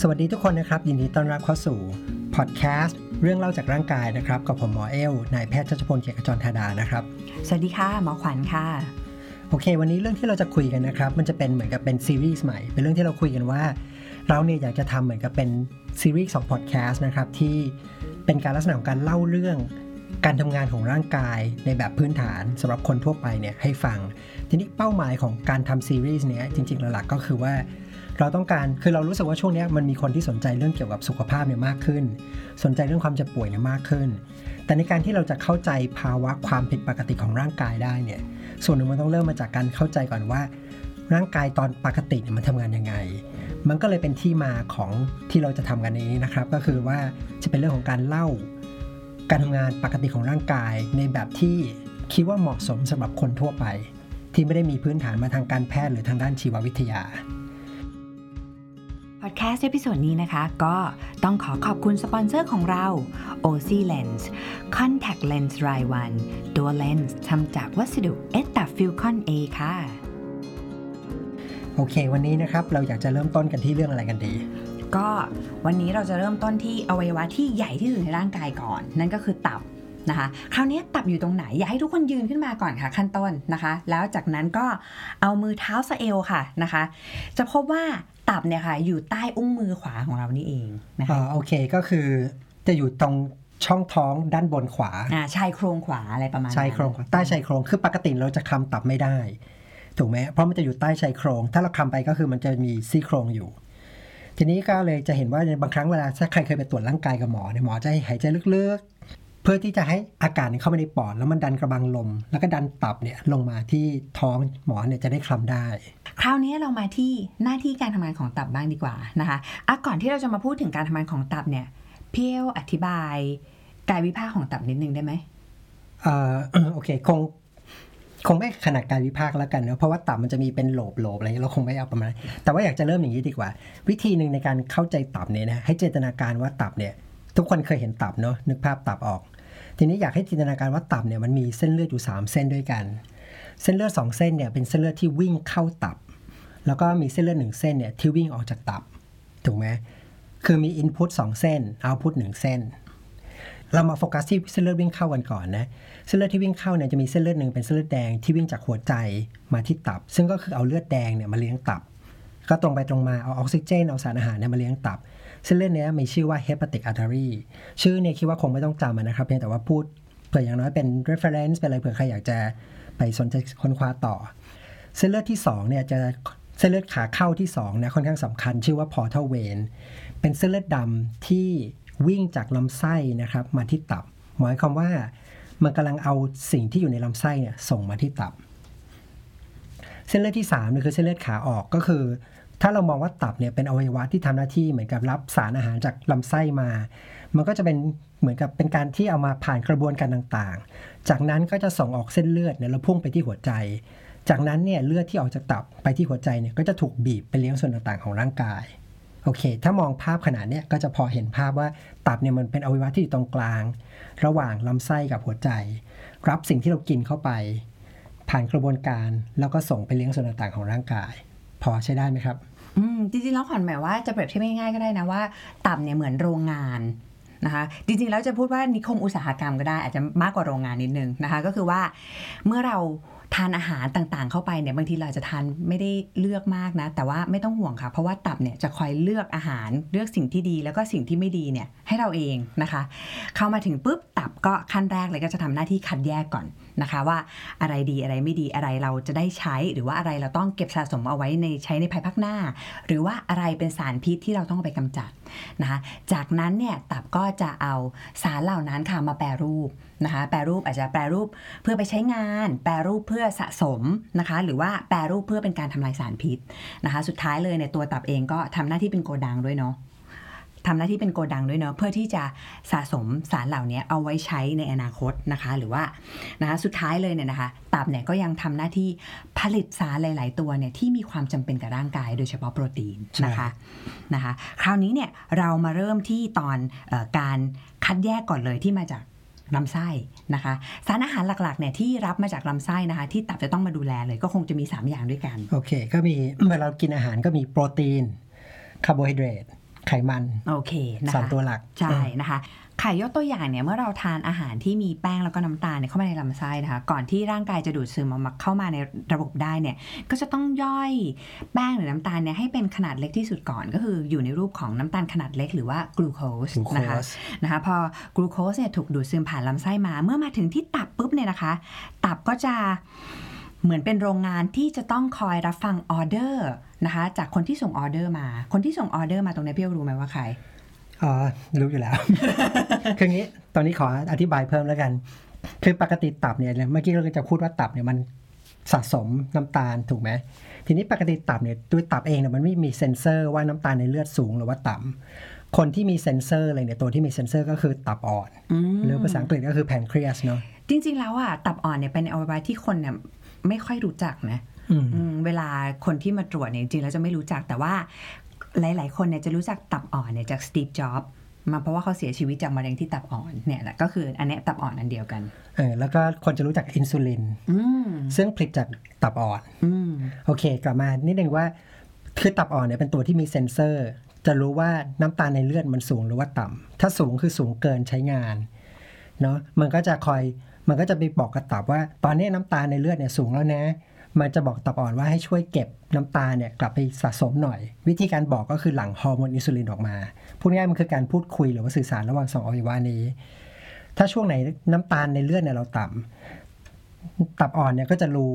สวัสดีทุกคนนะครับ ยินดีต้อนรับเข้าสู่พอดแคสต์เรื่องเล่าจากร่างกายนะครับ กับผมหมอเอลนายแพทย์ชัชพลเกียรติขจรธาดานะครับ สวัสดีค่ะ หมอขวัญค่ะ โอเค วันนี้เรื่องที่เราจะคุยกันนะครับ มันจะเป็นเหมือนกับเป็นซีรีส์ใหม่ เป็นเรื่องที่เราคุยกันว่า เราเนี่ยอยากจะทำเหมือนกับเป็นซีรีส์สองพอดแคสต์นะครับที่เป็นการลักษณะของการเล่าเรื่องการทำงานของร่างกายในแบบพื้นฐานสำหรับคนทั่วไปเนี่ยให้ฟัง ทีนี้เป้าหมายของการทำซีรีส์เนี้ยจริงๆหลักๆก็คือว่า เราต้องการคือเรารู้สึกว่าช่วงนี้มันมีคนที่สนใจเรื่องเกี่ยวกับสุขภาพเนี่ยมากขึ้น สนใจเรื่องความเจ็บป่วยเนี่ยมากขึ้น แต่ในการที่เราจะเข้าใจภาวะความผิดปกติของร่างกายได้เนี่ยส่วนหนึ่งมันต้องเริ่มมาจากการเข้าใจก่อนว่า ร่างกายตอนปกติเนี่ยมันทำงานยังไง มันก็เลยเป็นที่มาของที่เราจะทำกันนี้นะครับ ก็คือว่าจะเป็นเรื่องของการเล่า การทำงานปกติของร่างกาย ในแบบที่คิดว่าเหมาะสมสำหรับคนทั่วไป ที่ไม่ได้มีพื้นฐานมาทางการแพทย์หรือทางด้านชีววิทยา พอดแคสต์ episode นี้นะคะ ก็ต้องขอขอบคุณสปอนเซอร์ของเรา OC Lens Contact Lens รายวัน ตัวเลนส์ทำจากวัสดุ etafilcon A ค่ะ โอเค วันนี้นะครับ เราอยากจะเริ่มต้นกันที่เรื่องอะไรกันดี ก็วันนี้เราจะเริ่มต้นที่อวัยวะที่ใหญ่ที่สุดในร่างกายก่อน นั่นก็คือตับนะคะคราวนี้ตับอยู่ตรงไหน อยากให้ทุกคนยืนขึ้นมาก่อนค่ะ ขั้นต้นนะคะ แล้วจากนั้นก็เอามือเท้าสะเอวค่ะนะคะ จะพบว่า ตับเนี่ยค่ะ อยู่ใต้อุ้งมือขวาของเรานี่เองนะอ๋คะอโอเคก็คือจะอยู่ตรงช่องท้องด้านบนขวาอ่าชายโครงขวาอะไรประมาณนั้นชายโครงขวาใต้ชายโครงคือปกติเราจะคำตับไม่ได้ ถูกไหมเพราะมันจะอยู่ใต้ชายโครง ถ้าเราคำไปก็คือมันจะมีซี่โครงอยู่ ทีนี้ก็เลยจะเห็นว่าในบางครั้งเวลาถ้าใครเคยไปตรวจร่างกายกับหมอเนี่ยหมอจะให้หายใจลึกๆ เพื่อที่จะให้อากาศเนี่ยเข้าไปในปอดแล้วมันดันกระบังลม แล้วก็ดันตับเนี่ยลงมาที่ท้องหมอเนี่ยจะได้คลำได้ คราวนี้เรามาที่หน้าที่การทำงานของตับบ้างดีกว่านะคะอะก่อนที่เราจะมาพูดถึงการทำงานของตับเนี่ยพี่เอลอธิบายกายวิภาคของตับนิดนึงได้ไหมเอ่อโอเคคงคงไม่ขนาดการวิพากษ์แล้วกันเนอะเพราะว่าตับมันจะมีเป็นโหลบโหลบอะไรเราคงไม่เอาประมาณนั้นแต่ว่าอยากจะเริ่มอย่างนี้ดีกว่า วิธีหนึ่งในการเข้าใจตับเนี่ยนะให้จินตนาการว่าตับเนี่ย ทุกคนเคยเห็นตับเนอะนึกภาพตับออก ทีนี้อยากให้จินตนาการว่าตับเนี่ยมันมีเส้นเลือดอยู่ 3 เส้นด้วยกัน เส้นเลือด 2 เส้นเนี่ยเป็นเส้นเลือดที่วิ่งเข้าตับ แล้วก็มีเส้นเลือดหนึ่งเส้นเนี่ยที่วิ่งออกจากตับ ถูกไหมคือมีอินพุต2เส้นเอาพุตหนึ่งเส้น เรามาโฟกัสที่เส้นเลือดวิ่งเข้ากันก่อนนะ เส้นเลือดที่วิ่งเข้าเนี่ยจะมีเส้นเลือดหนึ่งเป็นเส้นเลือดแดงที่วิ่งจากหัวใจมาที่ตับ ซึ่งก็คือเอาเลือดแดงเนี่ยมาเลี้ยงตับ ก็ตรงไปตรงมาเอาออกซิเจนเอาสารอาหารเนี่ยมาเลี้ยงตับ เส้นเลือดเนี้ยมีชื่อว่า hepatic artery ชื่อเนี่ยคิดว่าคงไม่ต้องจำนะครับเพียงแต่ว่าพูดเผื่ออย่างน้อยเป็น reference เป็นอะไรเผื่อใครอยากจะไปสนใจค้นคว้าต่อ เส้นเลือดที่2เนี่ยจะเส้นเลือดขาเข้าที่2เนี่ยค่อนข้างสำคัญ ชื่อว่า portal vein เป็นเส้นเลือดดำที่วิ่งจากลำไส้นะครับมาที่ตับ หมายความว่ามันกำลังเอาสิ่งที่อยู่ในลำไส้เนี่ยส่งมาที่ตับ เส้นเลือดที่3เนี่ยคือเส้นเลือดขาออกก็คือ ถ้าเรามองว่าตับเนี่ยเป็นอวัยวะที่ทำหน้าที่เหมือนกับรับสารอาหารจากลำไส้มา มันก็จะเป็นเหมือนกับเป็นการที่เอามาผ่านกระบวนการต่างๆ จากนั้นก็จะส่งออกเส้นเลือดเนี่ยแล้วพุ่งไปที่หัวใจ จากนั้นเนี่ยเลือดที่ออกจากตับไปที่หัวใจเนี่ยก็จะถูกบีบไปเลี้ยงส่วนต่างๆ ของร่างกายโอเค ถ้ามองภาพขนาดเนี้ยก็จะพอเห็นภาพว่าตับเนี่ยมันเป็นอวัยวะที่อยู่ตรงกลาง ระหว่างลำไส้กับหัวใจ รับสิ่งที่เรากินเข้าไป ผ่านกระบวนการแล้วก็ส่งไปเลี้ยงส่วนต่างๆของร่างกาย พอใช้ได้ไหมครับ อืมจริงๆแล้วขวัญหมายว่าจะเปรียบเทียบง่ายๆก็ได้นะว่าตับเนี่ยเหมือนโรงงานนะคะจริงๆแล้วจะพูดว่านิคมอุตสาหกรรมก็ได้อาจจะมากกว่าโรงงานนิดนึงนะคะก็คือว่าเมื่อเราทานอาหารต่างๆ เข้าไปเนี่ยบางทีเราจจะทานไม่ได้เลือกมากนะ แต่ว่าไม่ต้องห่วงค่ะ เพราะว่าตับเนี่ยจะคอยเลือกอาหารเลือกสิ่งที่ดี แล้วก็สิ่งที่ไม่ดีเนี่ยให้เราเองนะคะ เข้ามาถึงปุ๊บตับก็ขั้นแรกเลยก็จะทำหน้าที่คัดแยกก่อนนะคะว่าอะไรดีอะไรไม่ดีอะไรเราจะได้ใช้ หรือว่าอะไรเราต้องเก็บสะสมเอาไว้ในใช้ในภายภาคหน้า หรือว่าอะไรเป็นสารพิษที่เราต้องเอาไปกำจัดนะคะจากนั้นเนี่ยตับก็จะเอาสารเหล่านั้นค่ะมาแปรรูปนะคะแปรรูปอาจจะแปรรูปเพื่อไปใช้งาน แปรรูปเพื่อสะสมนะคะหรือว่าแปรรูปเพื่อเป็นการทำลายสารพิษนะคะสุดท้ายเลยเนี่ยตัวตับเองก็ทำหน้าที่เป็นโกดังด้วยเนาะ ทำหน้าที่เป็นโกดังด้วยเนาะเพื่อที่จะสะสมสารเหล่านี้เอาไว้ใช้ในอนาคตนะคะ หรือว่านะคะสุดท้ายเลยเนี่ยนะคะตับเนี่ยก็ยังทำหน้าที่ผลิตสารหลาย ๆ ตัวเนี่ยที่มีความจำเป็นกับร่างกาย โดยเฉพาะโปรตีนนะคะนะคะ คราวนี้เนี่ยเรามาเริ่มที่ตอนออการคัดแยกก่อนเลยที่มาจากลำไส้นะคะ สารอาหารหลักๆเนี่ยที่รับมาจากลำไส้นะคะ ที่ตับจะต้องมาดูแลเลยก็คงจะมี 3 อย่างด้วยกัน โอเค ก็มีเวลาเรากินอาหารก็มีโปรตีนคาร์โบไฮเดรต ไขมัน โอเคนะคะสามตัวหลัก ใช่นะคะไข่ยกตัวอย่างเนี่ยเมื่อเราทานอาหารที่มีแป้งแล้วก็น้ำตาลเนี่ยเข้ามาในลำไส้นะคะก่อนที่ร่างกายจะดูดซึมเอามาเข้ามาในระบบได้เนี่ยก็จะต้องย่อยแป้งหรือน้ำตาลเนี่ยให้เป็นขนาดเล็กที่สุดก่อนก็คืออยู่ในรูปของน้ำตาลขนาดเล็กหรือว่ากลูโคสนะคะกลูโคสนะคะพอกลูโคสเนี่ยถูกดูดซึมผ่านลำไส้มา เมื่อมาถึงที่ตับปุ๊บเนี่ยนะคะ ตับก็จะ เหมือนเป็นโรงงานที่จะต้องคอยรับฟังออเดอร์นะคะจากคนที่ส่งออเดอร์มา คนที่ส่งออเดอร์มาตรงนี้พี่รู้ไหมว่าใครอ๋อรู้อยู่แล้ว คืออย่างนี้ตอนนี้ขออธิบายเพิ่มแล้วกัน คือปกติตับเนี่ยเมื่อกี้เราก็จะพูดว่าตับเนี่ยมันสะสมน้ำตาลถูกไหมทีนี้ปกติตับเนี่ยด้วยตับเองเนี่ยมันไม่มีเซ็นเซอร์ว่าน้ำตาลในเลือดสูงหรือว่าต่ำคนที่มีเซ็นเซอร์อะไรเนี่ยตัวที่มีเซ็นเซอร์ก็คือตับอ่อน หรือภาษาอังกฤษก็คือแพนครีสเนาะจริงๆแล้วอะตับอ่อนเนี่ยเป็นอวัยวะที่คนเนี่ย ไม่ค่อยรู้จักนะอืมอืมเวลาคนที่มาตรวจเนี่ยจริงๆแล้วจะไม่รู้จักแต่ว่าหลาย ๆ คนเนี่ยจะรู้จักตับอ่อนเนี่ยจากสตีฟจ็อบมาเพราะว่าเขาเสียชีวิตจากมะเร็งที่ตับอ่อนเนี่ยแหละก็คืออันเนี้ยตับอ่อนอันเดียวกันเออแล้วก็คนจะรู้จักอินซูลินอืมซึ่งผลิตจากตับอ่อนอืมโอเค กลับมานิดนึงว่าคือตับอ่อนเนี่ยเป็นตัวที่มีเซ็นเซอร์ จะรู้ว่าน้ำตาลในเลือดมันสูงหรือว่าต่ำถ้าสูงคือสูงเกินใช้งานเนาะมันก็จะคอย มันก็จะไปบอกกับตับว่า ตอนนี้น้ำตาลในเลือดเนี่ยสูงแล้วนะ มันจะบอกตับอ่อนว่าให้ช่วยเก็บน้ำตาเนี่ยกลับไปสะสมหน่อย วิธีการบอกก็คือหลั่งฮอร์โมนอินซูลินออกมา พูดง่ายมันคือการพูดคุยหรือว่าสื่อสารระหว่างสองอวัยวะนี้ ถ้าช่วงไหนน้ำตาลในเลือดเนี่ยเราต่ำตับอ่อนเนี่ยก็จะรู้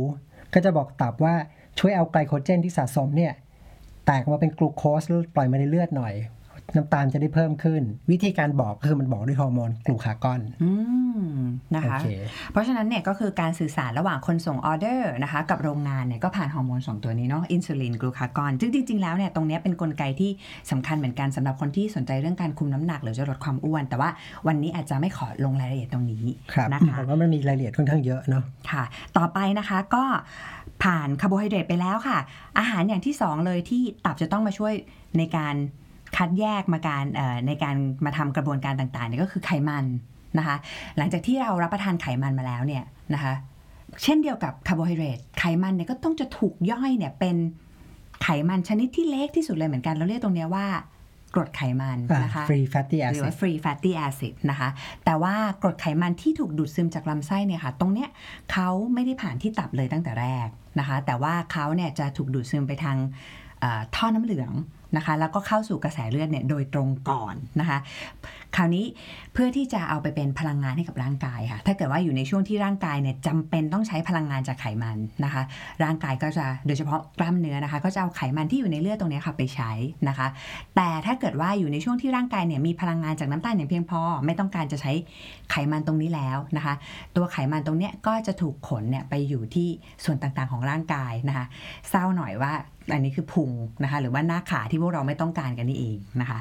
ก็จะบอกตับว่าช่วยเอาไกลโคเจนที่สะสมเนี่ยแตกมาเป็นกลูโคสปล่อยมาในเลือดหน่อย น้ำตาลจะได้เพิ่มขึ้น วิธีการบอกก็คือมันบอกด้วยฮอร์โมนกลูคากอน นะคะโอเคเพราะฉะนั้นเนี่ยก็คือการสื่อสารระหว่างคนส่งออเดอร์นะคะกับโรงงานเนี่ยก็ผ่านฮอร์โมนสองตัวนี้เนาะอินซูลินกลูคากอนซึ่งจริง ๆ แล้วเนี่ยตรงเนี้ยเป็นกลไกที่สำคัญเหมือนกันสำหรับคนที่สนใจเรื่องการคุมน้ำหนักหรือจะลดความอ้วน แต่ว่าวันนี้อาจจะไม่ขอลงรายละเอียดตรงนี้ครับนะคะผมว่ามันมีรายละเอียดค่อนข้างเยอะเนาะค่ะ ต่อไปนะคะก็ผ่านคาร์โบไฮเดรตไปแล้วค่ะ อาหารอย่างที่สองเลยที่ตับจะต้องมาช่วยในการคัดแยกมาการเอ่อในการมาทำกระบวนการต่างๆเนี่ยก็คือไขมัน นะคะ หลังจากที่เรารับประทานไขมันมาแล้วเนี่ยนะคะเช่นเดียวกับคาร์โบไฮเดรตไขมันเนี่ยก็ต้องจะถูกย่อยเนี่ยเป็นไขมันชนิดที่เล็กที่สุดเลยเหมือนกัน เราเรียกตรงเนี้ยว่ากรดไขมันนะคะ free fatty acid หรือว่า free fatty acid นะคะ แต่ว่ากรดไขมันที่ถูกดูดซึมจากลำไส้เนี่ยค่ะ ตรงเนี้ยเขาไม่ได้ผ่านที่ตับเลยตั้งแต่แรกนะคะ แต่ว่าเขาเนี่ยจะถูกดูดซึมไปทางเอ่อท่อน้ำเหลืองนะคะ แล้วก็เข้าสู่กระแสเลือดเนี่ยโดยตรงก่อนนะคะ คราวนี้เพื่อที่จะเอาไปเป็นพลังงานให้กับร่างกายค่ะ ถ้าเกิดว่าอยู่ในช่วงที่ร่างกายเนี่ยจำเป็นต้องใช้พลังงานจากไขมันนะคะ ร่างกายก็จะโดยเฉพาะกล้ามเนื้อนะคะ ก็จะเอาไขมันที่อยู่ในเลือดตรงนี้ค่ะไปใช้นะคะ แต่ถ้าเกิดว่าอยู่ในช่วงที่ร่างกายเนี่ยมีพลังงานจากน้ำตาลอย่างเพียงพอ ไม่ต้องการจะใช้ไขมันตรงนี้แล้วนะคะ ตัวไขมันตรงเนี้ยก็จะถูกขนเนี่ยไปอยู่ที่ส่วนต่างๆของร่างกายนะคะ เศร้าหน่อยว่าอันนี้คือพุงนะคะ หรือว่าหน้าขาที่พวกเราไม่ต้องการกันนี่เองนะคะ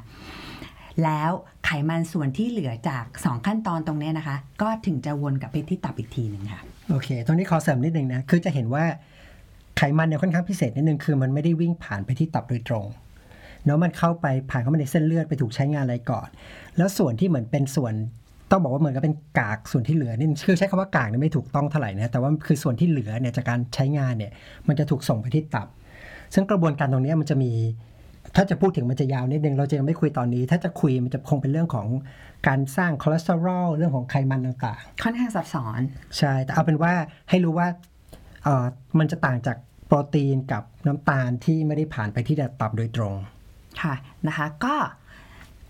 แล้วไขมันส่วนที่เหลือจาก 2 ขั้นตอนตรงนี้นะคะ ก็ถึงจะวนกลับไปที่ตับอีกทีหนึ่งค่ะ โอเค ตรงนี้ขอเสริมนิดนึงนะ คือจะเห็นว่าไขมันเนี่ยค่อนข้างพิเศษนิดนึง คือมันไม่ได้วิ่งผ่านไปที่ตับโดยตรงเนาะมันเข้าไปผ่านเข้ามาในเส้นเลือดไปถูกใช้งานอะไรก่อน แล้วส่วนที่เหมือนเป็นส่วนต้องบอกว่าเหมือนกับเป็นกากส่วนที่เหลือนี่คือใช้คำว่ากากเนี่ยไม่ถูกต้องเท่าไหร่นะแต่ว่าคือส่วนที่เหลือเนี่ยจากการใช้งานเนี่ยมันจะถูกส่งไปที่ตับ ซึ่งกระบวนการตรงนี้มันจะมี ถ้าจะพูดถึงมันจะยาวนิดนึง เราจะยังไม่คุยตอนนี้ ถ้าจะคุยมันจะคงเป็นเรื่องของการสร้างคอเลสเตอรอลเรื่องของไขมันต่างๆ ค่อนข้างซับซ้อน ใช่ แต่เอาเป็นว่าให้รู้ว่าเอ่อมันจะต่างจากโปรตีนกับน้ำตาลที่ไม่ได้ผ่านไปที่ตับโดยตรง ค่ะนะคะ ก็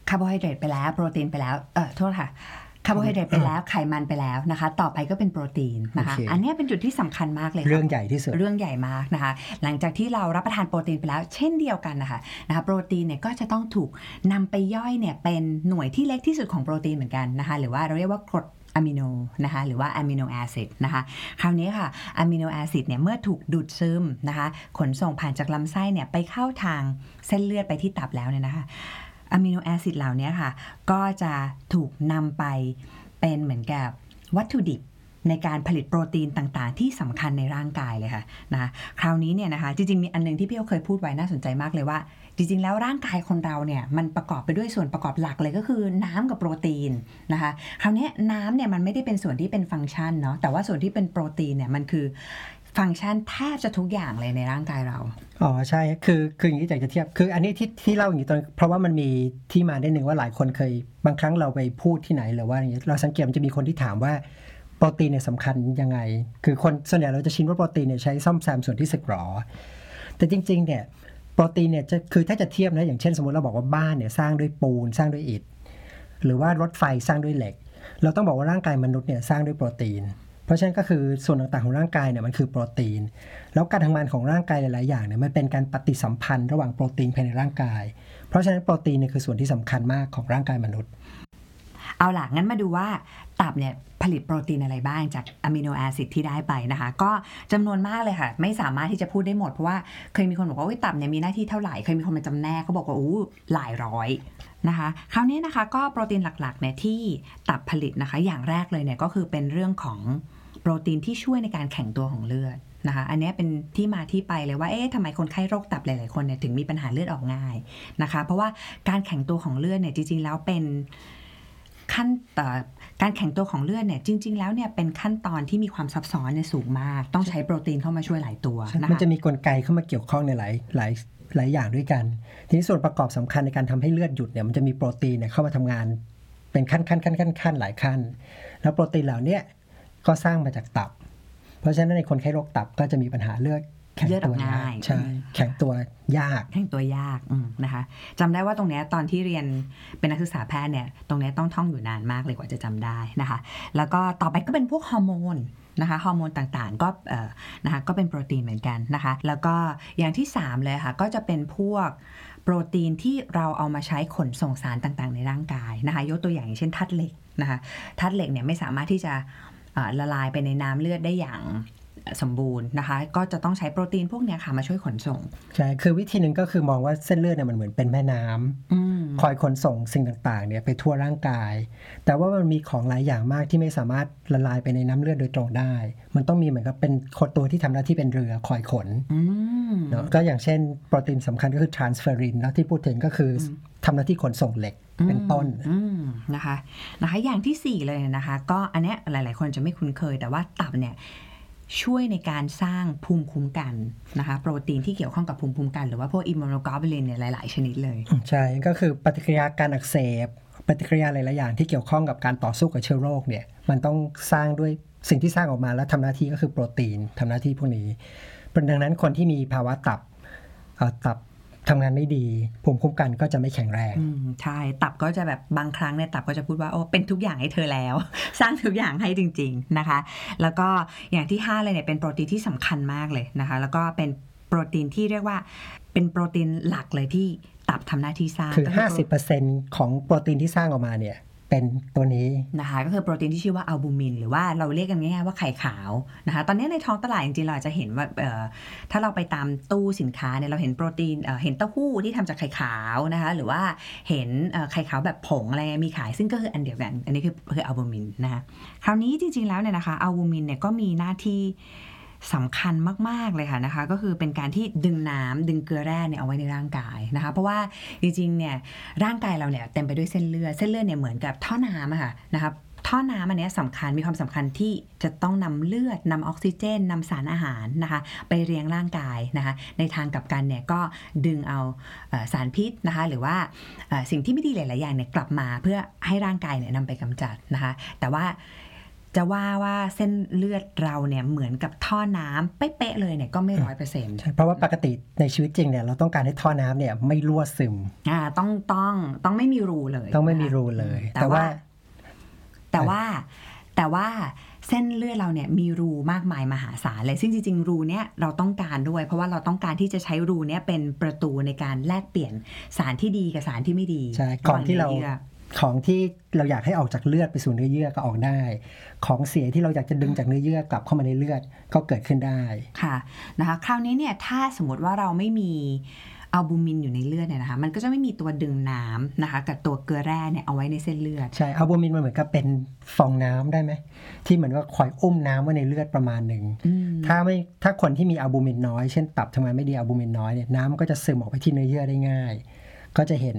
คาร์โบไฮเดรตไปแล้ว โปรตีนไปแล้ว เออโทษค่ะ คาร์โบไฮเดรตไปแล้วไขมันไปแล้วนะคะ ต่อไปก็เป็นโปรตีนนะคะโอเคอันเนี้ยเป็นจุดที่สำคัญมากเลยค่ะเรื่องใหญ่ที่สุดเรื่องใหญ่มากนะคะ หลังจากที่เรารับประทานโปรตีนไปแล้ว เช่นเดียวกันนะคะนะคะโปรตีนเนี่ยก็จะต้องถูกนำไปย่อยเนี่ยเป็นหน่วยที่เล็กที่สุดของโปรตีนเหมือนกันนะคะ หรือว่าเราเรียกว่ากรดอะมิโนนะคะหรือว่า amino acid นะคะคราวนี้ค่ะ amino acid เนี่ยเมื่อถูกดูดซึมนะคะ ขนส่งผ่านจากลำไส้เนี่ยไปเข้าทางเส้นเลือดไปที่ตับแล้วเนี่ยนะคะ amino acid เหล่านี้ค่ะ ก็จะถูกนำไปเป็นเหมือนกับวัตถุดิบในการผลิตโปรตีนต่างๆ ที่สำคัญในร่างกายเลยค่ะนะคราวนี้เนี่ยนะคะจริงๆ มีอันหนึ่งที่พี่เคยพูดไว้น่าสนใจมากเลยว่า จริงๆ แล้วร่างกายคนเราเนี่ยมันประกอบไปด้วยส่วนประกอบหลักเลยก็คือน้ำกับโปรตีนนะคะคราวนี้น้ำเนี่ยมันไม่ได้เป็นส่วนที่เป็นฟังก์ชันเนาะแต่ว่าส่วนที่เป็นโปรตีนเนี่ยมันคือ ฟังก์ชันแทบจะทุกอย่างเลยในร่างกายเรา อ๋อใช่คือคืออย่างนี้อยากจะเทียบ คืออันนี้ที่ที่เล่าอย่างนี้ตอนเพราะว่ามันมีที่มาได้หนึ่งว่าหลายคนเคย บางครั้งเราไปพูดที่ไหนหรือว่าอย่างนี้เราสังเกตมันจะมีคนที่ถามว่าโปรตีนเนี่ยสำคัญยังไง คือคนส่วนใหญ่เราจะชินว่าโปรตีนเนี่ยใช้ซ่อมแซมส่วนที่สึกหรอ แต่จริงๆเนี่ยโปรตีนเนี่ยจะคือถ้าจะเทียบนะอย่างเช่นสมมติเราบอกว่าบ้านเนี่ยสร้างด้วยปูนสร้างด้วยอิฐหรือว่ารถไฟสร้างด้วยเหล็ก เราต้องบอกว่าร่างกายมนุษย์เนี่ยสร้างด้วยโปรตีน เพราะฉะนั้นก็คือส่วนต่างๆของร่างกายเนี่ยมันคือโปรตีน แล้วการทำงานของร่างกายหลาย ๆ อย่างเนี่ยมันเป็นการปฏิสัมพันธ์ระหว่างโปรตีนภายในร่างกาย เพราะฉะนั้นโปรตีนเนี่ยคือส่วนที่สำคัญมากของร่างกายมนุษย์ เอาล่ะงั้นมาดูว่าตับเนี่ยผลิตโปรตีนอะไรบ้างจากอะมิโนแอซิดที่ได้ไปนะคะ ก็จำนวนมากเลยค่ะ ไม่สามารถที่จะพูดได้หมด เพราะว่าเคยมีคนบอกว่าอุ๊ยตับเนี่ยมีหน้าที่เท่าไหร่ เคยมีคนมาจำแนกเขาบอกว่าอู้หลายร้อยนะคะ คราวนี้นะคะก็โปรตีนหลักๆเนี่ยที่ตับผลิตนะคะ อย่างแรกเลยเนี่ยก็คือเป็นเรื่องของ ปรตีนที่ช่วยในการแข็งตัวของเลือดนะคะ อันนี้เป็นที่มาที่ไปเลยว่า เอ๊ะทำไมคนไข้โรคตับหลาย ๆ คนเนี่ยถึงมีปัญหาเลือดออกง่ายนะคะ เพราะว่าการแข็งตัวของเลือดเนี่ยจริง ๆ แล้วเป็นขั้นตอนการแข็งตัวของเลือดเนี่ยจริง ๆ แล้วเนี่ยเป็นขั้นตอนที่มีความซับซ้อนเนี่ยสูงมาก ต้องใช้โปรตีนเข้ามาช่วยหลายตัวนะมันคะจะมีกลไกเข้ามาเกี่ยวข้องในหลายหลายหลายอย่างด้วยกัน ทีนี้ส่วนประกอบสำคัญในการทำให้เลือดหยุดเนี่ยมันจะมีโปรตีนเนี่ยเข้ามาทำงานเป็นขั้นขั้นขั้นขั้นขั้นหลายขั้น แล้วโปรตีนเหล่าเนี้ย ก็สร้างมาจากตับ เพราะฉะนั้นในคนไข้โรคตับก็จะมีปัญหาเลือดแข็งเลือดอตัอวกง่ายใช่อืมแข็งตัวยากแข็งตัวยากอืมนะคะจำได้ว่าตรงเนี้ยตอนที่เรียนเป็นนักศึกษาแพทย์เนี่ยตรงเนี้ยต้องท่องอยู่นานมากเลยกว่าจะจำได้นะคะ แล้วก็ต่อไปก็เป็นพวกฮอร์โมนนะคะฮอร์โมนต่างๆก็เอ่อนะคะก็เป็นโปรตีนเหมือนกันนะคะ แล้วก็อย่างที่ 3 เลยค่ะ ก็จะเป็นพวกโปรตีนที่เราเอามาใช้ขนส่งสารต่างๆ ในร่างกายนะคะ ยกตัวอย่างอย่างเช่นธาตุเหล็กนะคะธาตุเหล็กเนี่ยไม่สามารถที่จะเอ่อ ละลายไปในน้ำเลือดได้อย่าง สมบูรณ์นะคะ ก็จะต้องใช้โปรตีนพวกเนี้ยค่ะมาช่วยขนส่ง ใช่ คือวิธีหนึ่งก็คือมองว่าเส้นเลือดเนี่ยมันเหมือนเป็นแม่น้ำอืมคอยขนส่งสิ่งต่างๆเนี่ยไปทั่วร่างกาย แต่ว่ามันมีของหลายอย่างมากที่ไม่สามารถละลายไปในน้ำเลือดโดยตรงได้ มันต้องมีเหมือนกับเป็นคนตัวที่ทำหน้าที่เป็นเรือคอยขนอืมเนาะก็อย่างเช่นโปรตีนสำคัญก็คือ transferrin แล้วที่พูดถึงก็คืออทำหน้าที่ขนส่งเหล็กเป็นต้นอืมนะคะนะคะ อย่างที่ 4 เลยนะคะ ก็อันเนี้ยหลาย ๆ คนจะไม่คุ้นเคยแต่ว่าตับเนี่ย ช่วยในการสร้างภูมิคุ้มกันนะคะโปรตีนที่เกี่ยวข้องกับภูมิคุ้มกันหรือว่าพวกอิมมูโนกลบูลินเนี่ยหลาย ๆ ชนิดเลย ใช่ก็คือปฏิกิริยาการอักเสบ ปฏิกิริยาหลาย ๆ อย่างที่เกี่ยวข้องกับการต่อสู้กับเชื้อโรคเนี่ยมันต้องสร้างด้วยสิ่งที่สร้างออกมาแล้วทำหน้าที่ก็คือโปรตีนทำหน้าที่พวกนี้ดังนั้นคนที่มีภาวะตับตับ ทำงานไม่ดีภูมิคุ้มกันก็จะไม่แข็งแรงอืมใช่ตับก็จะแบบบางครั้งเนี่ยตับก็จะพูดว่าโอ้เป็นทุกอย่างให้เธอแล้ว สร้างทุกอย่างให้จริง ๆนะคะ แล้วก็อย่างที่5เลยเนี่ยเป็นโปรตีนที่สำคัญมากเลยนะคะ แล้วก็เป็นโปรตีนที่เรียกว่าเป็นโปรตีนหลักเลยที่ตับทำหน้าที่สร้างคือก็โปร50%ของโปรตีนที่สร้างออกมาเนี่ย เป็นตัวนี้นะคะก็คือโปรตีนที่ชื่อว่าอัลบูมิน หรือว่าเราเรียกกันง่ายๆว่าไข่ขาวนะคะตอนนี้ในท้องตลาดจริงๆเราอาจจะเห็นว่าเอ่อถ้าเราไปตามตู้สินค้าเนี่ยเราเห็นโปรตีนเเห็นเต้าหู้ที่ทำจากไข่ขาวนะคะหรือว่าเห็นไข่ขาวแบบผงอะไรมีขาย ซึ่งก็คืออันเดียวกัน อันนี้คือคืออัลบูมินนะคะคราวนี้จริงๆแล้วเนี่ยนะคะอัลบูมินเนี่ยก็มีหน้าที่ สำคัญมาก ๆ เลยค่ะนะคะ ก็คือเป็นการที่ดึงน้ำดึงเกลือแร่เนี่ยเอาไว้ในร่างกายนะคะ เพราะว่าจริงๆเนี่ยร่างกายเราเนี่ยเต็มไปด้วยเส้นเลือดเส้นเลือดเนี่ยเหมือนกับท่อน้ำอะค่ะนะคะท่อน้ำอันนี้สำคัญมีความสำคัญที่จะต้องนำเลือดนำออกซิเจนนำสารอาหารนะคะ ไปเลี้ยงร่างกายนะคะ ในทางกลับกันเนี่ยก็ดึงเอาสารพิษนะคะ หรือว่าสิ่งที่ไม่ดีหลาย ๆ อย่างเนี่ยกลับมาเพื่อให้ร่างกายเนี่ยนำไปกำจัดนะคะ แต่ว่า จะว่าว่าเส้นเลือดเราเนี่ยเหมือนกับท่อน้ำเป๊ะๆเลยเนี่ยก็ไม่ร้อยเปอร์เซ็นต์ใช่เพราะว่าปกติในชีวิตจริงเนี่ยเราต้องการให้ท่อน้ำเนี่ยไม่รั่วซึมอ่าต้องต้องต้องไม่มีรูเลย ต้องไม่มีนะคะรูเลย แต่แต่ว่าว่า แต่ว่าแต่ว่าเส้นเลือดเราเนี่ยมีรูมากมายมหาศาลเลยซึ่งจริง ๆ รูเนี้ยเราต้องการด้วย เพราะว่าเราต้องการที่จะใช้รูเนี้ยเป็นประตูในการแลกเปลี่ยนสารที่ดีกับสารที่ไม่ดีใช่ของที่เราะหว่งนื้อยื่อ ของที่เราอยากให้ออกจากเลือดไปสู่เนื้อเยื่อก็ออกได้ ของเสียที่เราอยากจะดึงจากเนื้อเยื่อกลับเข้ามาในเลือดก็เกิดขึ้นได้ค่ะนะคะคราวนี้เนี่ยถ้าสมมติว่าเราไม่มีอัลบูมินอยู่ในเลือดเนี่ยนะคะมันก็จะไม่มีตัวดึงน้ำนะคะกับตัวเกลือแร่เนี่ยเอาไว้ในเส้นเลือด ใช่อัลบูมินมันเหมือนกับเป็นฟองน้ำได้ไหมที่เหมือนว่าคอยอุ้มน้ำไว้ในเลือดประมาณหนึ่งอืมถ้าไม่ถ้าคนที่มีอัลบูมินน้อยเช่นตับทำงานไม่ดีอัลบูมินน้อยเนี่ยน้ำมันก็จะซึมออกไปที่เนื้อเยื่อได้ง่าย ก็จะเห็น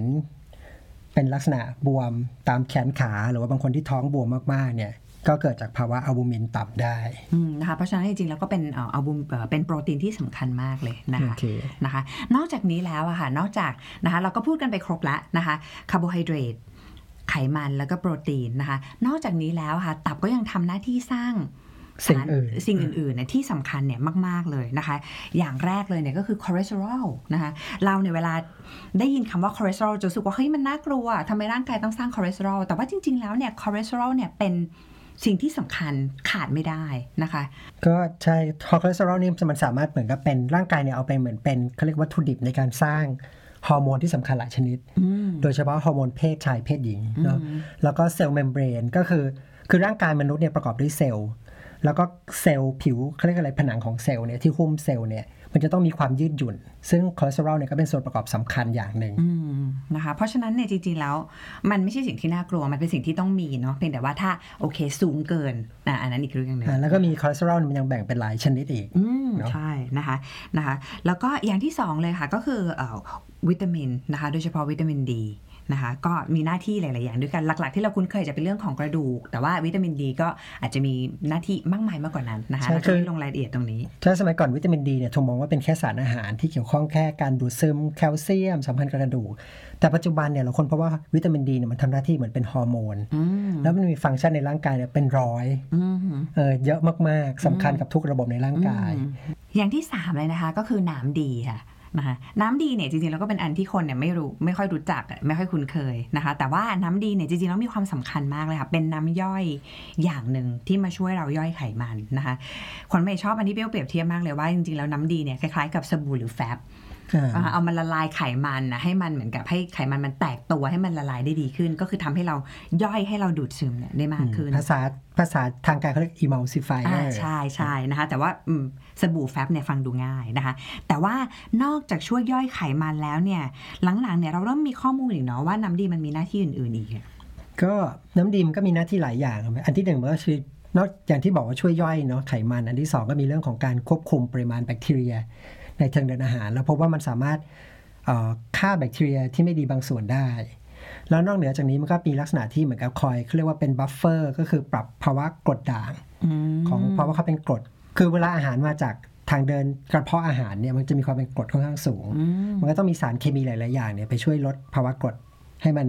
เป็นลักษณะบวมตามแขนขา หรือว่าบางคนที่ท้องบวมมากๆเนี่ยก็เกิดจากภาวะอัลบูมินต่ำได้อืมนะคะเพราะฉะนั้นจริงๆแล้วก็เป็นเอ่ออัลบูมเอ่อเป็นโปรตีนที่สำคัญมากเลยนะคะโอเคนะคะ นอกจากนี้แล้วอะค่ะนอกจากนะคะเราก็พูดกันไปครบแล้วนะคะคาร์โบไฮเดรตไขมันแล้วก็โปรตีนนะคะ นอกจากนี้แล้วค่ะ ตับก็ยังทำหน้าที่สร้าง สิ่งอื่นสารสิ่งอื่นๆเนี่ยที่สำคัญเนี่ยมาก ๆ เลยนะคะ อย่างแรกเลยเนี่ยก็คือคอเลสเตอรอลนะคะเราเนี่ยเวลาได้ยินคำว่าคอเลสเตอรอลจะรู้สึกว่าเฮ้ยมันน่ากลัวทำไมร่างกายต้องสร้างคอเลสเตอรอลแต่ว่าจริง ๆ แล้วเนี่ยคอเลสเตอรอลเนี่ยเป็นสิ่งที่สำคัญขาดไม่ได้นะคะ ก็ใช่คอคอเลสเตอรอลนี่มันสามารถเหมือนกับเป็นร่างกายเนี่ยเอาไปเหมือนเป็นเขาเรียกวัตถุดิบในการสร้างฮอร์โมนที่สำคัญหลายชนิด โดยเฉพาะฮอร์โมนเพศชายเพศหญิงเนาะแล้วก็ cell membrane ก็คือคือร่างกายมนุษย์เนี่ยประกอบด้วยเซลล์ แล้วก็เซลล์ผิวเขาเรียกอะไรผนังของเซลล์เนี่ยที่หุ้มเซลล์เนี่ยมันจะต้องมีความยืดหยุ่น ซึ่งคอเลสเตอรอลเนี่ยก็เป็นส่วนประกอบสำคัญอย่างหนึ่งอืมนะคะเพราะฉะนั้นเนี่ยจริง ๆ แล้ว มันไม่ใช่สิ่งที่น่ากลัว มันเป็นสิ่งที่ต้องมีเนาะเพียงแต่ว่าถ้าโอเคสูงเกินอะอันนั้นอีกเรื่องหนึ่งอ่าแล้วก็มีคอเลสเตอรอลมันยังแบ่งเป็นหลายชนิดอีกอืมเนอะใช่นะคะนะคะ แล้วก็อย่างที่สองเลยค่ะก็คือเอ่อวิตามินนะคะ โดยเฉพาะวิตามินดี นะคะก็มีหน้าที่หลาย ๆ อย่างด้วยกันหลัก ๆ ที่เราคุ้นเคยจะเป็นเรื่องของกระดูก แต่ว่าวิตามินดีก็อาจจะมีหน้าที่มากมายมากกว่านั้นนะคะใช่เราคืจะอไม่ลงรายละเอียดตรงนี้ ถ้าสมัยก่อนวิตามินดีเนี่ยถูกมองว่าเป็นแค่สารอาหารที่เกี่ยวข้องแค่การดูดซึมแคลเซียมสัมพันธ์กับกระดูก แต่ปัจจุบันเนี่ยเราค้นพบว่าวิตามินดีเนี่ยมันทำหน้าที่เหมือนเป็นฮอร์โมนอืมแล้วมันมีฟังก์ชันในร่างกายเนี่ยเป็นร้อยอืมเออเยอะมาก ๆสำคัญกับทุกระบบในร่างกายอืมอย่างที่สามเลยนะคะก็คือน้ำดีค่ะ นะคะน้ำดีเนี่ยจริงๆแล้วก็เป็นอันที่คนเนี่ยไม่รู้ไม่ค่อยรู้จักไม่ค่อยคุ้นเคยนะคะ แต่ว่าน้ำดีเนี่ยจริงๆแล้วมีความสำคัญมากเลยค่ะเป็นน้ำย่อยอย่างหนึ่งที่มาช่วยเราย่อยไขมันนะคะคนไม่ชอบอันที่เปรี้ยวเปรียบเทียบมากเลยว่าจริงๆแล้วน้ำดีเนี่ยคล้ายๆกับสบู่หรือแฟบ เอามันละลายไขมันนะให้มันเหมือนกับให้ไขมันมันแตกตัวให้มันละลายได้ดีขึ้น ก็คือทำให้เราย่อยให้เราดูดซึมเนี่ยได้มากขึ้น ภาษาภาษาทางการเขาเรียก emulsifier อ่าใช่ใช่นะคะ แต่ว่าอืมสบู่แฟบเนี่ยฟังดูง่ายนะคะ แต่ว่านอกจากช่วยย่อยไขมันแล้วเนี่ยหลังๆเนี่ยเราเริ่มมีข้อมูลอีกเนาะว่าน้ำดีมันมีหน้าที่อื่นๆอีกอะก็น้ำดีมนก็มีหน้หน้าที่หลายอย่าง อันที่หนึ่งมันก็คือนอกอย่างที่บอกว่าช่วยย่อยเนาะไขมันอันที่สองก็มีเรื่องของการควบคุมปริมาณแบคทีเรีย ในทางเดินอาหาร แล้วพบว่ามันสามารถเอ่อฆ่าแบคทีเรียที่ไม่ดีบางส่วนได้ แล้วนอกเหนือจากนี้มันก็มีลักษณะที่เหมือนกับคอยเขาเรียกว่าเป็น buffer ก็คือปรับภาวะกรดด่างของเพราะว่าเขาเป็นกรด คือเวลาอาหารมาจากทางเดินกระเพาะอาหารเนี่ยมันจะมีความเป็นกรดค่อนข้างสูง มันก็ต้องมีสารเคมีหลาย ๆ อย่างเนี่ยไปช่วยลดภาวะกรดให้มัน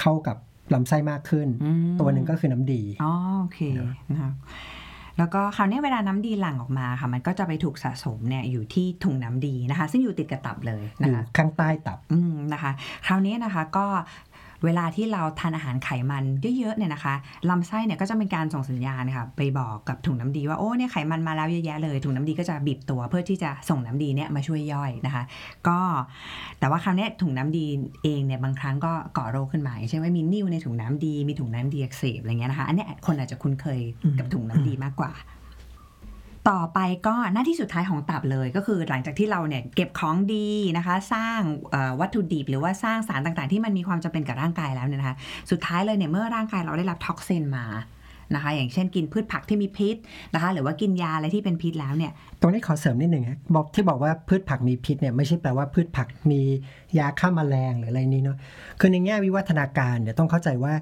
เข้ากับลำไส้มากขึ้นอืมตัวหนึ่งก็คือน้ำดีอ๋อโอเคนะคะ แล้วก็คราวนี้เวลาน้ำดีหลั่งออกมาค่ะ มันก็จะไปถูกสะสมเนี่ยอยู่ที่ถุงน้ำดีนะคะ ซึ่งอยู่ติดกับตับเลยอนะยู่คะข้างใต้ตับอืมนะคะ คราวนี้นะคะก็ เวลาที่เราทานอาหารไขมันเยอะๆเนี่ยนะคะลำไส้เนี่ยก็จะเป็นการส่งสัญญาณค่ะไปบอกกับถุงน้ำดีว่าโอ้เนี่ยไขมันมาแล้วเยอะแยะเลยถุงน้ำดีก็จะบีบตัวเพื่อที่จะส่งน้ำดีเนี่ยมาช่วยย่อยนะคะ ก็แต่ว่าคราวเนี้ยถุงน้ำดีเองเนี่ยบางครั้งก็ก่อโรคขึ้นมาอย่างเช่นว่ามีนิ่วในถุงน้ำดีมีถุงน้ำดีอักเสบอะไรเงี้ยนะคะอันเนี้ยคนอาจจะคุ้นเคยกับถุงน้ำดีมากกว่า ต่อไปก็หน้าที่สุดท้ายของตับเลยก็คือหลังจากที่เราเนี่ยเก็บของดีนะคะ สร้างวัตถุดิบหรือว่าสร้างสารต่างๆ ที่มันมีความจำเป็นกับร่างกายแล้วเนี่ยนะคะสุดท้ายเลยเนี่ยเมื่อร่างกายเราได้รับ toxin มานะคะอย่างเช่นกินพืชผักที่มีพิษนะคะ หรือว่ากินยาอะไรที่เป็นพิษแล้วเนี่ยตรงนี้ขอเสริมนิดหนึ่งฮะบอกที่บอกว่าพืชผักมีพิษเนี่ยไม่ใช่แปลว่าพืชผักมียาฆ่าแมลงหรืออะไรนี้เนาะคือในแง่วิวัฒนาการเนี่ยต้องเข้าใจว่า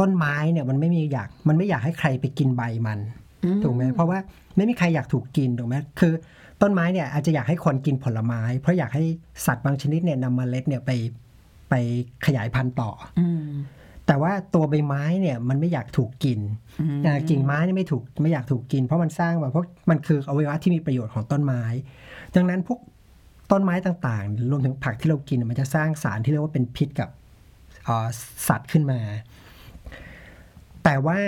ต้นไม้เนี่ยมันไม่มีอยากมันไม่อยากให้ใครไปกินใบมัน ถูกไหมเพราะว่าไม่มีใครอยากถูกกินถูกไหมคือ ต้นไม้เนี่ยอาจจะอยากให้คนกินผลไม้ เพราะอยากให้สัตว์บางชนิดเนี่ยนำเมล็ดเนี่ยไปไปขยายพันธุ์ต่ออืมแต่ว่าตัวใบไม้เนี่ยมันไม่อยากถูกกินอืมอ่ากิ่งไม้เนี่ยไม่ถูกไม่อยากถูกกิน เพราะมันสร้างมาเพราะมันคืออวัยวะที่มีประโยชน์ของต้นไม้ ดังนั้นพวกต้นไม้ต่างๆ รวมถึงผักที่เรากินมันจะสร้างสารที่เรียกว่าเป็นพิษกับเอ่อสัตว์ขึ้นมา แต่ว่า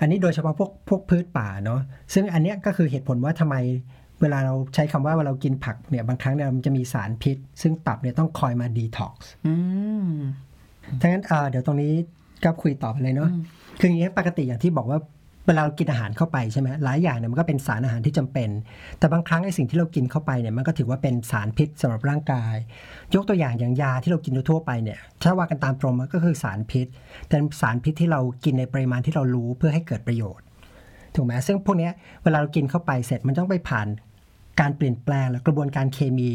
อันนี้โดยเฉพาะพวกพวกพืชป่าเนาะซึ่งอันเนี้ยก็คือเหตุผลว่าทำไมเวลาเราใช้คำว่าเวลาเรากินผักเนี่ยบางครั้งเนี่ยมันจะมีสารพิษ ซึ่งตับเนี่ยต้องคอยมาดีท็อกซ์อืมดังนั้นเอ่อเดี๋ยวตรงนี้ก็คุยต่อไปเลยเนาะอืมคืออย่างนี้ยปกติอย่างที่บอกว่า เวลาเรากินอาหารเข้าไปใช่ไหมหลายอย่างเนี่ยมันก็เป็นสารอาหารที่จำเป็น แต่บางครั้งไอ้สิ่งที่เรากินเข้าไปเนี่ยมันก็ถือว่าเป็นสารพิษสำหรับร่างกาย ยกตัวอย่างอย่างยาที่เรากินทั่วไปเนี่ยถ้าว่ากันตามตรงมันก็คือสารพิษ แต่สารพิษที่เรากินในปริมาณที่เรารู้เพื่อให้เกิดประโยชน์ถูกไหมซึ่งพวกนี้เวลาเรากินเข้าไปเสร็จมันต้องไปผ่านการเปลี่ยนแปลงและกระบวนการเคมี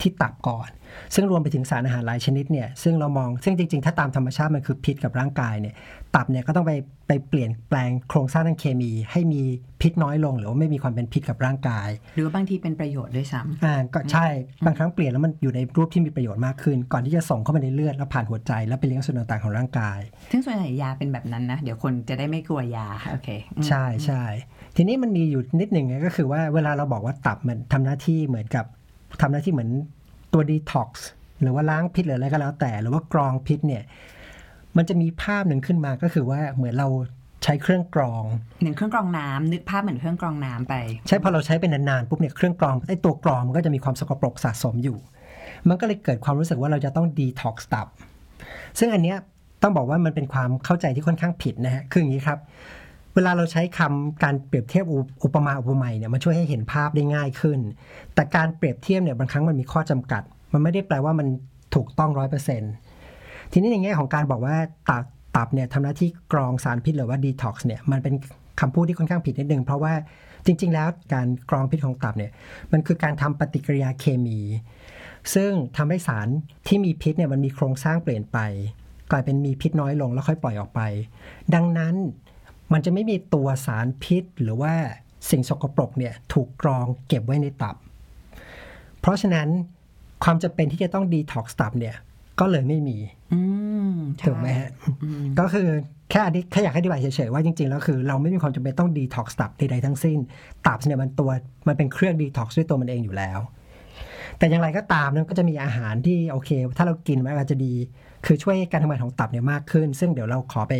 ที่ตับก่อน ซึ่งรวมไปถึงสารอาหารหลายชนิดเนี่ยซึ่งเรามองซึ่งจริง ๆ ถ้าตามธรรมชาติมันคือพิษกับร่างกายเนี่ยตับเนี่ยก็ต้องไปไปเปลี่ยนแปลงโครงสร้างทางเคมี ให้มีพิษน้อยลง หรือว่าไม่มีความเป็นพิษกับร่างกาย หรือว่าบางทีเป็นประโยชน์ด้วยซ้ำอ่าก็ใช่บางครั้งเปลี่ยนแล้วมันอยู่ในรูปที่มีประโยชน์มากขึ้น ก่อนที่จะส่งเข้าไปในเลือดแล้วผ่านหัวใจ แล้วไปเลี้ยงส่วนต่างๆของร่างกาย ซึ่งส่วนใหญ่ยาเป็นแบบนั้นนะเดี๋ยวคนจะได้ไม่กลัวยาโอเคอืมใช่ใช่ทีนี้มันมีอยู่นิดหนึ่งก็คือว่าเวลาเราบอกว่าตับมันทำหน้าที่เหมือนกับ ทำหน้าที่เหมือนตัวดีท็อกซ์หรือว่าล้างพิษหรืออะไรก็แล้วแต่ หรือว่ากรองพิษเนี่ย มันจะมีภาพหนึ่งขึ้นมาก็คือว่าเหมือนเราใช้เครื่องกรองเหมือนเครื่องกรองน้ำนึกภาพเหมือนเครื่องกรองน้ำไป ใช่พอเราใช้เป็นนานๆปุ๊บเนี่ยเครื่องกรองไอ้ตัวกรองมันก็จะมีความสกปรกสะสมอยู่ มันก็เลยเกิดความรู้สึกว่าเราจะต้องดีท็อกซ์ตับซึ่งอันเนี้ยต้องบอกว่ามันเป็นความเข้าใจที่ค่อนข้างผิดนะฮะคืออย่างนี้ครับ เวลาเราใช้คำการเปรียบเทียบอุปมาอุปไมยเนี่ยมันช่วยให้เห็นภาพได้ง่ายขึ้น แต่การเปรียบเทียบเนี่ยบางครั้งมันมีข้อจำกัด มันไม่ได้แปลว่ามันถูกต้องร้อยเปอร์เซ็นต์ทีนี้ในแง่ของการบอกว่าตับตับเนี่ยทำหน้าที่กรองสารพิษหรือว่าดีท็อกซ์เนี่ยมันเป็นคำพูดที่ค่อนข้างผิดนิดนึง เพราะว่าจริง ๆ แล้วการกรองพิษของตับเนี่ยมันคือการทำปฏิกิริยาเคมี ซึ่งทำให้สารที่มีพิษเนี่ยมันมีโครงสร้างเปลี่ยนไป กลายเป็นมีพิษน้อยลงแล้วค่อยปล่อยออกไป ดังนั้น มันจะไม่มีตัวสารพิษหรือว่าสิ่งสกปรกเนี่ยถูกกรองเก็บไว้ในตับ เพราะฉะนั้นความจำเป็นที่จะต้องดีท็อกซ์ตับเนี่ยก็เลยไม่มีอืมใช่ถูกไหมฮะอืมก็คือแค่อธิแค่อยากให้อธิบายเฉยๆว่าจริงๆแล้วคือ เราไม่มีความจำเป็นต้องดีท็อกซ์ตับใดๆทั้งสิ้น ตับเนี่ยมันตัวมันเป็นเครื่องดีท็อกซ์ด้วยตัวมันเองอยู่แล้ว แต่อย่างไรก็ตามนั้นก็จะมีอาหารที่โอเค ถ้าเรากินมันอาจจะดี คือช่วยการทำงานของตับเนี่ยมากขึ้น ซึ่งเดี๋ยวเราขอไป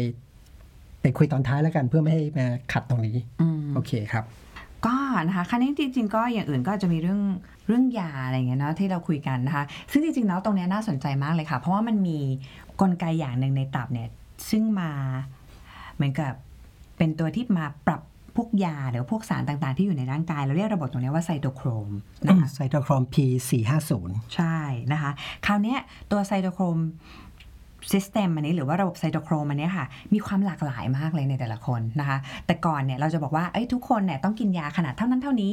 ไปคุยตอนท้ายแล้วกันเพื่อไม่ให้มาขัดตรงนี้อืมโอเคครับ ก็นะคะครั้นี้จริง ๆ ก็อย่างอื่นก็จะมีเรื่องเรื่องยาอะไรอย่างเงี้ยเนาะที่เราคุยกันนะคะ ซึ่งจริงๆแล้วตรงเนี้ยน่าสนใจมากเลยค่ะ เพราะว่ามันมีกลไกอย่างหนึ่งในตับเนี่ยซึ่งมาเหมือนกับเป็นตัวที่มาปรับพวกยาหรือพวกสารต่างๆ ที่อยู่ในร่างกาย เราเรียกระบบตรงเนี้ยว่าไซโตโครมนะคะไซโตโครม P450 ใช่นะคะ คราวเนี้ยตัวไซโตโครม ซิสเต็มอันนี้หรือว่าระบบไซโตโครมอันนี้ค่ะ มีความหลากหลายมากเลยในแต่ละคนนะคะ แต่ก่อนเนี่ยเราจะบอกว่าเอ้ยทุกคนเนี่ยต้องกินยาขนาดเท่านั้นเท่านี้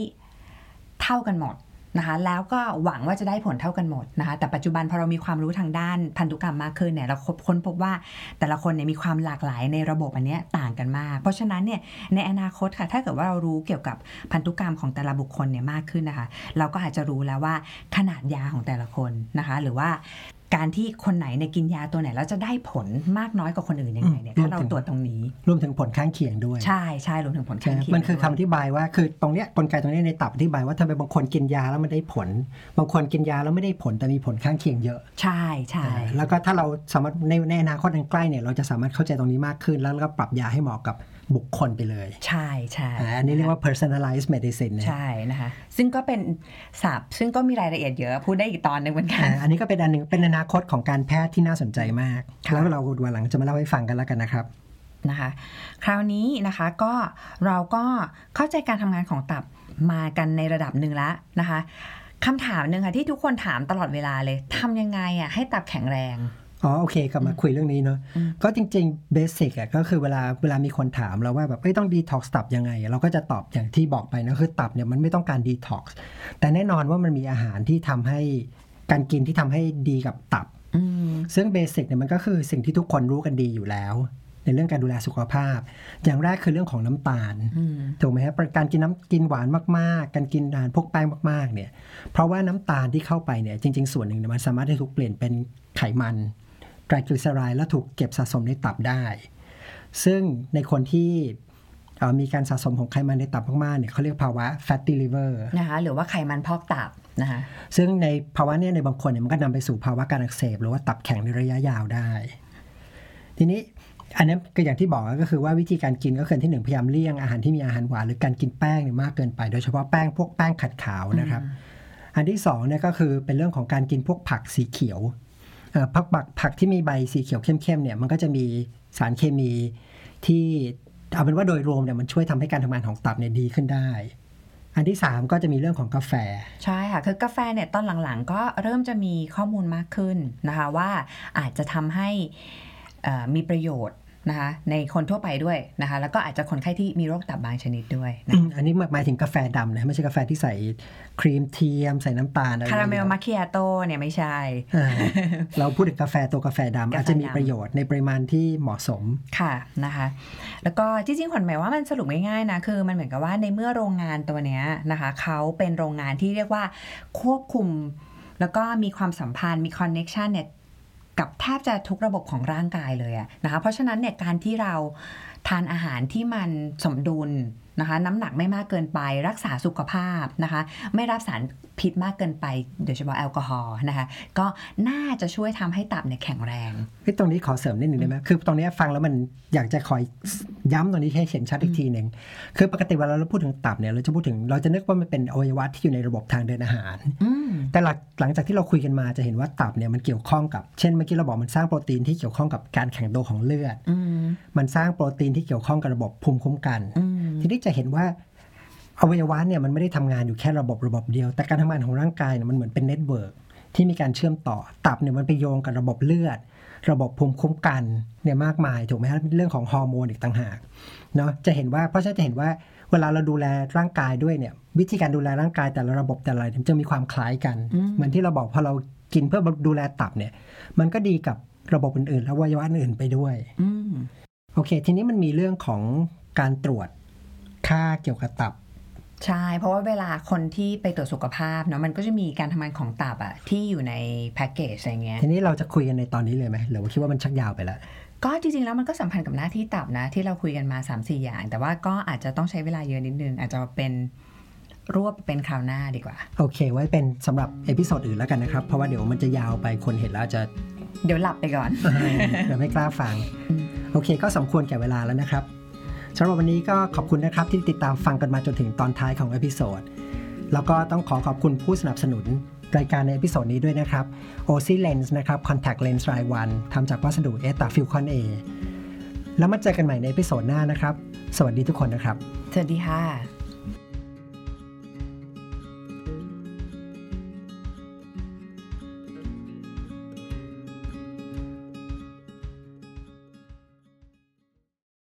เท่ากันหมดนะคะแล้วก็หวังว่าจะได้ผลเท่ากันหมดนะคะแต่ปัจจุบันพอเรามีความรู้ทางด้านพันธุกรรมมากขึ้นเนี่ยเราค้นพบว่าแต่ละคนเนี่ยมีความหลากหลายในระบบอันนี้ต่างกันมาก เพราะฉะนั้นเนี่ยในอนาคตค่ะถ้าเกิดว่าเรารู้เกี่ยวกับพันธุกรรมของแต่ละบุคคลเนี่ยมากขึ้นนะคะ เราก็อาจจะรู้แล้วว่าขนาดยาของแต่ละคนนะคะ หรือว่า การที่คนไหนในยกินยาตัวไหนแล้วจะได้ผลมากน้อยกว่าคนอื่นยังไงเนี่ยอืมถ้าเราตรวจตรงนี้ รวมถึงผลข้างเคียงด้วย ใช่ใช่รวมถึงผลข้างเคียงมันคือด้วยคำอธิบายว่าคือตรงเนี้ยกลไกตรงเนี้ยในตับอธิบายว่าทำไมบางคนกินยาแล้วมันได้ผล บางคนกินยาแล้วไม่ได้ผลแต่มีผลข้างเคียงเยอะ ใช่ใช่แล้วก็ถ้าเราสามารถในในอนาคตอันใกล้เนี่ยเราจะสามารถเข้าใจตรงนี้มากขึ้นแล้วก็ปรับยาให้เหมาะกับ บุคคลไปเลย ใช่ใช่อ่าอันนี้เรียกว่า personalized medicine นะใช่นะคะซึ่งก็เป็นศัพท์ซึ่งก็มีรายละเอียดเยอะพูดได้อีกตอนหนึ่งเหมือนกันอ่าอันนี้ก็เป็นอันหนึงเป็นอนาคตของการแพทย์ที่น่าสนใจมากค่ะแล้วเราวันหลังจะมาเล่าให้ฟังกันแล้วกันนะครับนะคะคราวนี้นะคะก็เราก็เข้าใจการทำงานของตับมากันในระดับหนึ่งแล้วนะคะคำถามหนึ่งค่ะที่ทุกคนถามตลอดเวลาเลยทำยังไงอะให้ตับแข็งแรง อ๋อโอเคกลับมาคุยเรื่องนี้เนาะอืมก็จริงๆ basic อะก็คือเวลาเวลามีคนถามเราว่าแบบเอ้ยต้องดีท็อกซ์ตับยังไง เราก็จะตอบอย่างที่บอกไปนะคือตับเนี่ยมันไม่ต้องการดีท็อกซ์แต่แน่นอนว่ามันมีอาหารที่ทำให้การกินที่ทำให้ดีกับตับอืมซึ่ง basic เนี่ยมันก็คือสิ่งที่ทุกคนรู้กันดีอยู่แล้ว ในเรื่องการดูแลสุขภาพ อย่างแรกคือเรื่องของน้ำตาลอืมถูกไหมครับการกินน้ำกินหวานมากๆ การกินอาหารพวกแป้งมากๆเนี่ยเพราะว่าน้ำตาลที่เข้าไปเนี่ยจริง ๆ ส่วนหนึ่งเนี่ยมันสามารถที่ถูกเปลี่ยนเป็นไขมัน ไตรกลีเซอไรด์แล้วถูกเก็บสะสมในตับได้ ซึ่งในคนที่เอ่อมีการสะสมของไขมันในตับมากๆเนี่ยเขาเรียกภาวะ fatty liver นะคะหรือว่าไขมันพอกตับนะคะซึ่งในภาวะเนี่ยในบางคนเนี่ยมันก็นำไปสู่ภาวะการอักเสบ หรือว่าตับแข็งในระยะยาวได้ ทีนี้อันนี้ก็อย่างที่บอกก็คือว่าวิธีการกินก็คือที่หนึ่งพยายามเลี่ยงอาหารที่มีอาหารหวานหรือการกินแป้งเนี่ยมากเกินไป โดยเฉพาะแป้งพวกแป้งขัดขาวนะครับ อันที่สองเนี่ยก็คือเป็นเรื่องของการกินพวกผักสีเขียวเอ่อ ผักผักผักที่มีใบสีเขียวเข้มๆเนี่ยมันก็จะมีสารเคมีที่เอาเป็นว่าโดยรวมเนี่ยมันช่วยทำให้การทำงานของตับเนี่ยดีขึ้นได้ อันที่สามก็จะมีเรื่องของกาแฟ ใช่ค่ะ คือกาแฟเนี่ยตอนหลังๆ ก็เริ่มจะมีข้อมูลมากขึ้นนะคะว่าอาจจะทำให้มีประโยชน์ นะคะในคนทั่วไปด้วยนะคะแล้วก็อาจจะคนไข้ที่มีโรคตับบางชนิดด้วยนะอืมอันนี้หมายถึงกาแฟดำนะไม่ใช่กาแฟที่ใส่ครีมเทียมใส่น้ำตาลอะไรคาราเมลอย่งมางี้ยคิอาโตเนี่ยไม่ใช่อ่าเราพูดถึงกาแฟตัวกาแฟดำกาแฟดำอาจจะมีประโยชน์ในปริมาณที่เหมาะสมค่ะนะคะแล้วก็จริงๆขวัญหมายว่ามันสรุปง่ายๆนะคือมันเหมือนกับว่าในเมื่อโรงงานตัวเนี้ยนะคะเขาเป็นโรงงานที่เรียกว่าควบคุม แล้วก็มีความสัมพันธ์มี connection เนี่ย กับแทบจะทุกระบบของร่างกายเลยอะนะคะเพราะฉะนั้นเนี่ยการที่เราทานอาหารที่มันสมดุล นะคะน้ำหนักไม่มากเกินไป รักษาสุขภาพนะคะ ไม่รับสารพิษมากเกินไปโดยเฉพาะแอลกอฮอล์นะคะ ก็น่าจะช่วยทำให้ตับเนี่ยแข็งแรงเฮ้ยตรงนี้ขอเสริมนิดหนึ่งได้ไหมคือตรงนี้ฟังแล้วมันอยากจะคอยย้ำตรงนี้ให้เห็นชัดอีกทีหนึ่งคือปกติเวลาเราพูดถึงตับเนี่ยเราจะพูดถึงเราจะนึกว่ามันเป็นอวัยวะที่อยู่ในระบบทางเดินอาหารอืมแต่หลังหลังจากที่เราคุยกันมาจะเห็นว่าตับเนี่ยมันเกี่ยวข้องกับเช่นเมื่อกี้เราบอกมันสร้างโปรตีนที่เกี่ยวข้องกับการแข็งตัวของเลือดอืมมันสร้างโปรตีนที่เกี่ยวข้องกับระบบภูมิคุ้มกันอืมทีนี้จะเห็นว่าอวัยวะเนี่ยมันไม่ได้ทำงานอยู่แค่ระบบระบบเดียว แต่การทำงานของร่างกายเนี่ยมันเหมือนเป็น network ที่มีการเชื่อมต่อ ตับเนี่ยมันไปโยงกับระบบเลือด ระบบภูมิคุ้มกันเนี่ยมากมายถูกไหมครับเรื่องของฮอร์โมนอีกต่างหากเนาะจะเห็นว่าเพราะฉะนั้นจะเห็นว่าเวลาเราดูแลร่างกายด้วยเนี่ยวิธีการดูแลร่างกายแต่ละระบบแต่ละอะไรเนี่ยมันจะมีความคล้ายกัน เหมือนที่เราบอกพอเรากินเพื่อดูแลตับเนี่ย มันก็ดีกับระบบอื่นๆและอวัยวะอื่นๆไปด้วยอืมโอเค ทีนี้มันมีเรื่องของการตรวจ ค่าเกี่ยวกับตับใช่ เพราะว่าเวลาคนที่ไปตรวจสุขภาพเนาะมันก็จะมีการทำงานของตับอะที่อยู่ในแพ็กเกจอะไรเงี้ยทีนี้เราจะคุยกันในตอนนี้เลยไหมหรือว่าคิดว่ามันชักยาวไปแล้ว ก็จริงๆ แล้วมันก็สัมพันธ์กับหน้าที่ตับนะ ที่เราคุยกันมา 3 4 อย่าง แต่ว่าก็อาจจะต้องใช้เวลาเยอะนิดนึง อาจจะเป็นรวบเป็นคราวหน้าดีกว่า โอเค ไว้เป็นสำหรับ episode อื่นแล้วกันนะครับ เพราะว่าเดี๋ยวมันจะยาวไปคนเห็นแล้วจะ เดี๋ยวหลับไปก่อนเดี๋ยวไม่กล้าฟังอืมโอเค ก็สมควรแก่เวลาแล้วนะครับ สำหรับวันนี้ก็ขอบคุณนะครับที่ติดตามฟังกันมาจนถึงตอนท้ายของ episode แล้วก็ต้องขอขอบคุณผู้สนับสนุนรายการใน episode นี้ด้วยนะครับ o c Lens นะครับ Contact Lens รายวันทำจากวัสดุ etafilcon A แล้วมาเจอกันใหม่ใน episode หน้านะครับ สวัสดีทุกคนนะครับ สวัสดีค่ะ